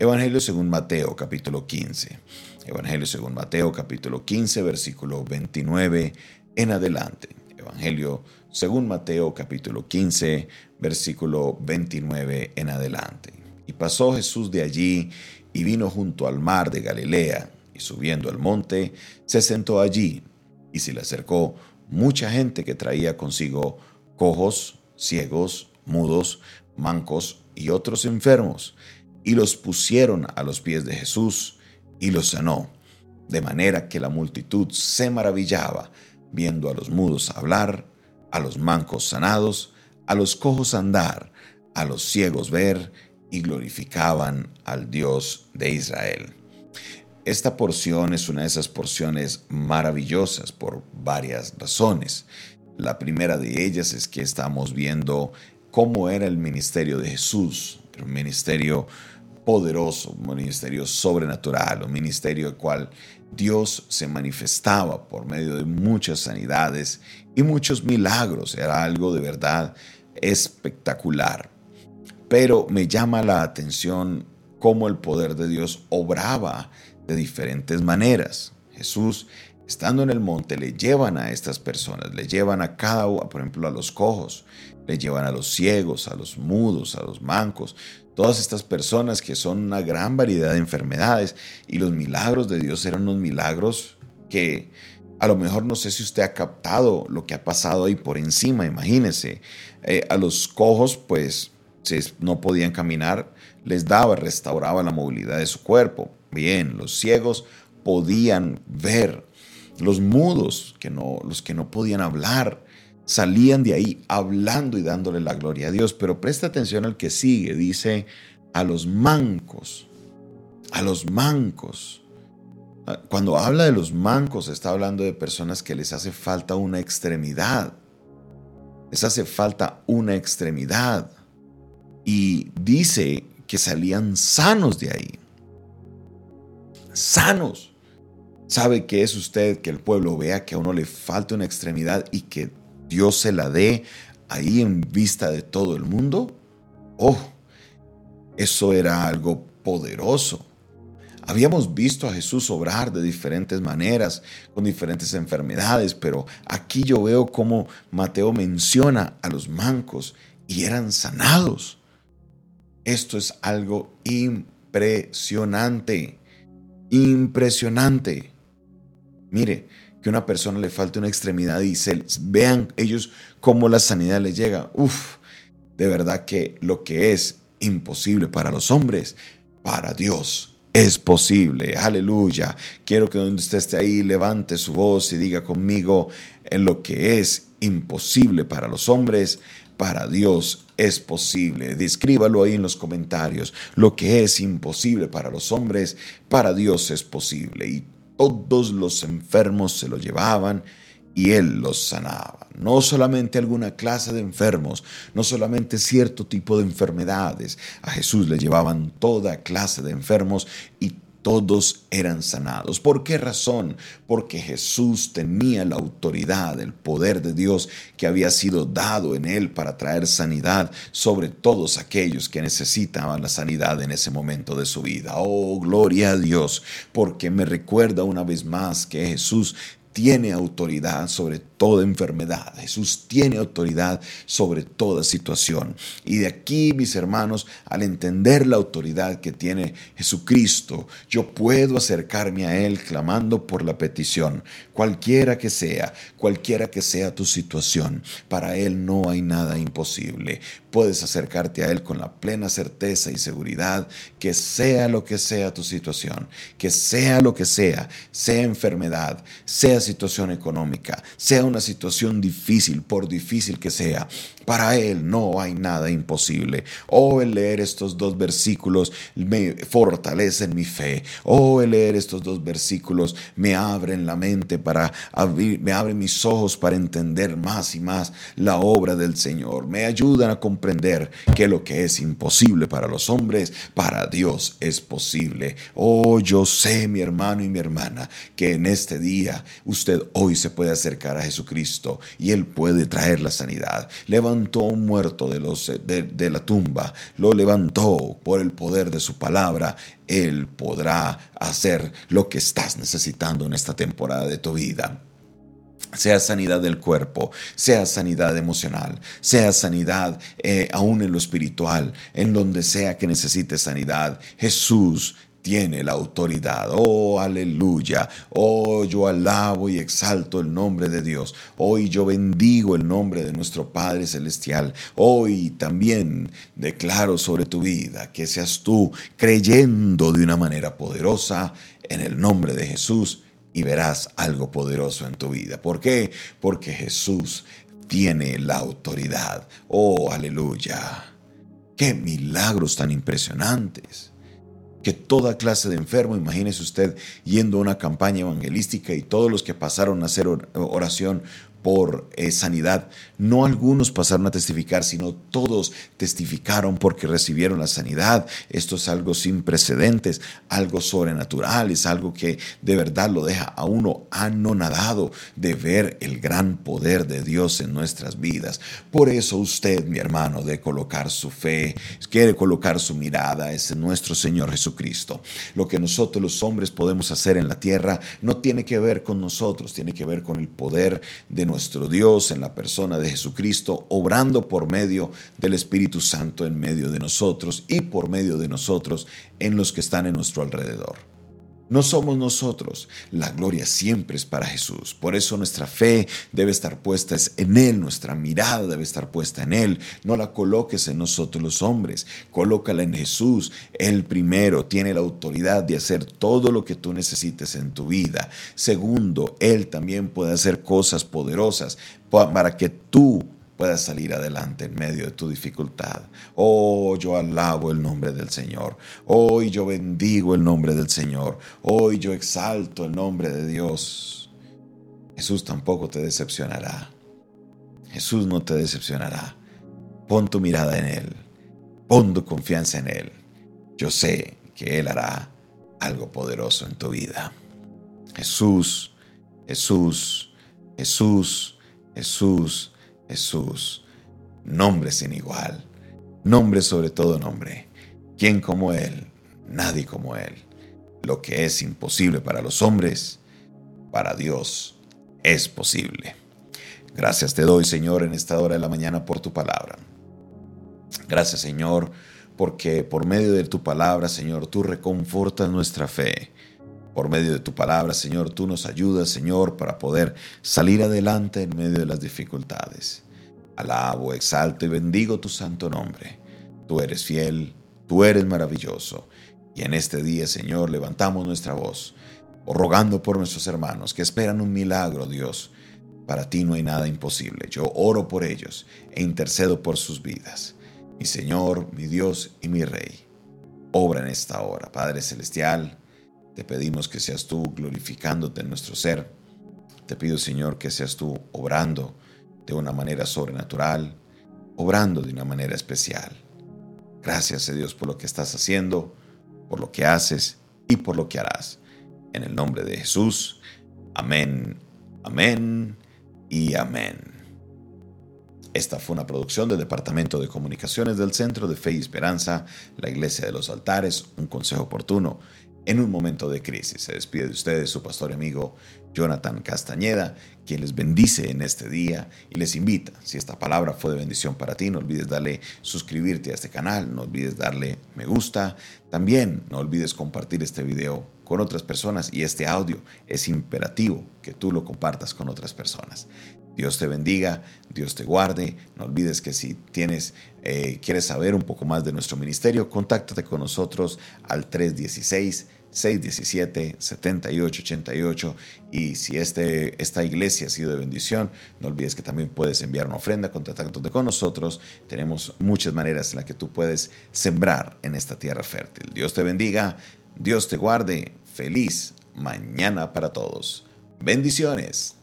Evangelio según Mateo capítulo 15. Evangelio según Mateo capítulo 15 versículo 29 en adelante. Evangelio según Mateo capítulo 15 versículo 29 en adelante. Y pasó Jesús de allí y vino junto al mar de Galilea y subiendo al monte se sentó allí y se le acercó mucha gente que traía consigo cojos, ciegos, mudos, mancos y otros enfermos y los pusieron a los pies de Jesús y los sanó, de manera que la multitud se maravillaba viendo a los mudos hablar, a los mancos sanados, a los cojos andar, a los ciegos ver, y glorificaban al Dios de Israel. Esta porción es una de esas porciones maravillosas por varias razones. La primera de ellas es que estamos viendo cómo era el ministerio de Jesús, un ministerio poderoso, un ministerio sobrenatural, un ministerio el cual Dios se manifestaba por medio de muchas sanidades y muchos milagros. Era algo de verdad espectacular. Pero me llama la atención cómo el poder de Dios obraba de diferentes maneras. Jesús, estando en el monte, le llevan a estas personas, le llevan a cada uno, por ejemplo, a los cojos, le llevan a los ciegos, a los mudos, a los mancos, todas estas personas que son una gran variedad de enfermedades y los milagros de Dios eran unos milagros que a lo mejor no sé si usted ha captado lo que ha pasado ahí por encima, imagínese. Eh, a los cojos pues no podían caminar, les daba, restauraba la movilidad de su cuerpo. Bien, los ciegos podían ver, los mudos, que no, los que no podían hablar, salían de ahí hablando y dándole la gloria a Dios. Pero presta atención al que sigue, dice a los mancos, a los mancos. Ah, cuando habla de los mancos, está hablando de personas que les hace falta una extremidad. Les hace falta una extremidad. Y dice que salían sanos de ahí. Sanos. ¿Sabe qué es usted que el pueblo vea que a uno le falta una extremidad y que Dios se la dé ahí en vista de todo el mundo, oh, eso era algo poderoso. Habíamos visto a Jesús obrar de diferentes maneras, con diferentes enfermedades, pero aquí yo veo cómo Mateo menciona a los mancos y eran sanados. Esto es algo impresionante, impresionante. Mire, una persona le falte una extremidad y se vean ellos cómo la sanidad les llega. Uf, de verdad que lo que es imposible para los hombres, para Dios es posible. Aleluya. Quiero que donde usted esté ahí levante su voz y diga conmigo en lo que es imposible para los hombres, para Dios es posible. Descríbalo ahí en los comentarios. Lo que es imposible para los hombres, para Dios es posible. Y todos los enfermos se lo llevaban y él los sanaba. No solamente alguna clase de enfermos, no solamente cierto tipo de enfermedades. A Jesús le llevaban toda clase de enfermos y todos eran sanados. ¿Por qué razón? Porque Jesús tenía la autoridad, el poder de Dios que había sido dado en él para traer sanidad sobre todos aquellos que necesitaban la sanidad en ese momento de su vida. Oh, gloria a Dios, porque me recuerda una vez más que Jesús tiene autoridad sobre toda enfermedad. Jesús tiene autoridad sobre toda situación. Y de aquí, mis hermanos, al entender la autoridad que tiene Jesucristo, yo puedo acercarme a Él clamando por la petición, cualquiera que sea, cualquiera que sea tu situación. Para Él no hay nada imposible. Puedes acercarte a Él con la plena certeza y seguridad que sea lo que sea tu situación, que sea lo que sea, sea enfermedad, sea situación económica, sea una situación difícil, por difícil que sea, para Él no hay nada imposible. Oh, el leer estos dos versículos me fortalece mi fe. Oh, el leer estos dos versículos me abren la mente para abrir, me abren mis ojos para entender más y más la obra del Señor. Me ayudan a comprender que lo que es imposible para los hombres, para Dios es posible. Oh, yo sé, mi hermano y mi hermana, que en este día usted hoy se puede acercar a Jesús Jesucristo y Él puede traer la sanidad. Levantó a un muerto de, los, de, la tumba, lo levantó por el poder de su palabra. Él podrá hacer lo que estás necesitando en esta temporada de tu vida sea sanidad del cuerpo, sea sanidad emocional, sea sanidad eh, aún en lo espiritual, en donde sea que necesites sanidad, Jesús tiene la autoridad. Oh, aleluya. Oh, yo alabo y exalto el nombre de Dios. Hoy yo bendigo el nombre de nuestro Padre Celestial. Hoy también declaro sobre tu vida que seas tú creyendo de una manera poderosa en el nombre de Jesús y verás algo poderoso en tu vida. ¿Por qué? Porque Jesús tiene la autoridad. Oh, aleluya. Qué milagros tan impresionantes. Que toda clase de enfermo, imagínese usted yendo a una campaña evangelística y todos los que pasaron a hacer oración por eh, sanidad. No algunos pasaron a testificar, sino todos testificaron porque recibieron la sanidad. Esto es algo sin precedentes, algo sobrenatural, es algo que de verdad lo deja a uno anonadado de ver el gran poder de Dios en nuestras vidas. Por eso usted, mi hermano, de colocar su fe, quiere colocar su mirada, es en nuestro Señor Jesucristo. Lo que nosotros los hombres podemos hacer en la tierra no tiene que ver con nosotros, tiene que ver con el poder de nuestro Dios en la persona de Jesucristo, obrando por medio del Espíritu Santo en medio de nosotros y por medio de nosotros en los que están en nuestro alrededor. No somos nosotros, la gloria siempre es para Jesús. Por eso nuestra fe debe estar puesta en Él, nuestra mirada debe estar puesta en Él. No la coloques en nosotros los hombres, colócala en Jesús. Él primero tiene la autoridad de hacer todo lo que tú necesites en tu vida. Segundo, Él también puede hacer cosas poderosas para que tú puedas salir adelante en medio de tu dificultad. Oh, yo alabo el nombre del Señor. Hoy yo bendigo el nombre del Señor. Hoy yo exalto el nombre de Dios. Jesús tampoco te decepcionará. Jesús no te decepcionará. Pon tu mirada en Él. Pon tu confianza en Él. Yo sé que Él hará algo poderoso en tu vida. Jesús, Jesús, Jesús, Jesús Jesús, nombre sin igual, nombre sobre todo nombre. ¿Quién como Él? Nadie como Él. Lo que es imposible para los hombres, para Dios es posible. Gracias te doy, Señor, en esta hora de la mañana por tu palabra. Gracias, Señor, porque por medio de tu palabra, Señor, tú reconfortas nuestra fe. Por medio de tu palabra, Señor, tú nos ayudas, Señor, para poder salir adelante en medio de las dificultades. Alabo, exalto y bendigo tu santo nombre. Tú eres fiel, tú eres maravilloso. Y en este día, Señor, levantamos nuestra voz, rogando por nuestros hermanos que esperan un milagro, Dios. Para ti no hay nada imposible. Yo oro por ellos e intercedo por sus vidas. Mi Señor, mi Dios y mi Rey, obra en esta hora. Padre Celestial, te pedimos que seas tú glorificándote en nuestro ser. Te pido, Señor, que seas tú obrando de una manera sobrenatural, obrando de una manera especial. Gracias a Dios por lo que estás haciendo, por lo que haces y por lo que harás. En el nombre de Jesús. Amén, amén y amén. Esta fue una producción del Departamento de Comunicaciones del Centro de Fe y Esperanza, la Iglesia de los Altares, un consejo oportuno en un momento de crisis. Se despide de ustedes su pastor amigo Jonathan Castañeda, quien les bendice en este día y les invita, si esta palabra fue de bendición para ti, no olvides darle suscribirte a este canal, no olvides darle me gusta, también no olvides compartir este video con otras personas y este audio es imperativo que tú lo compartas con otras personas. Dios te bendiga, Dios te guarde. No olvides que si tienes, eh, quieres saber un poco más de nuestro ministerio, contáctate con nosotros al 316 617-7888. Y si este, esta iglesia ha sido de bendición, no olvides que también puedes enviar una ofrenda contactándote con nosotros. Tenemos muchas maneras en las que tú puedes sembrar en esta tierra fértil. Dios te bendiga, Dios te guarde. Feliz mañana para todos. Bendiciones.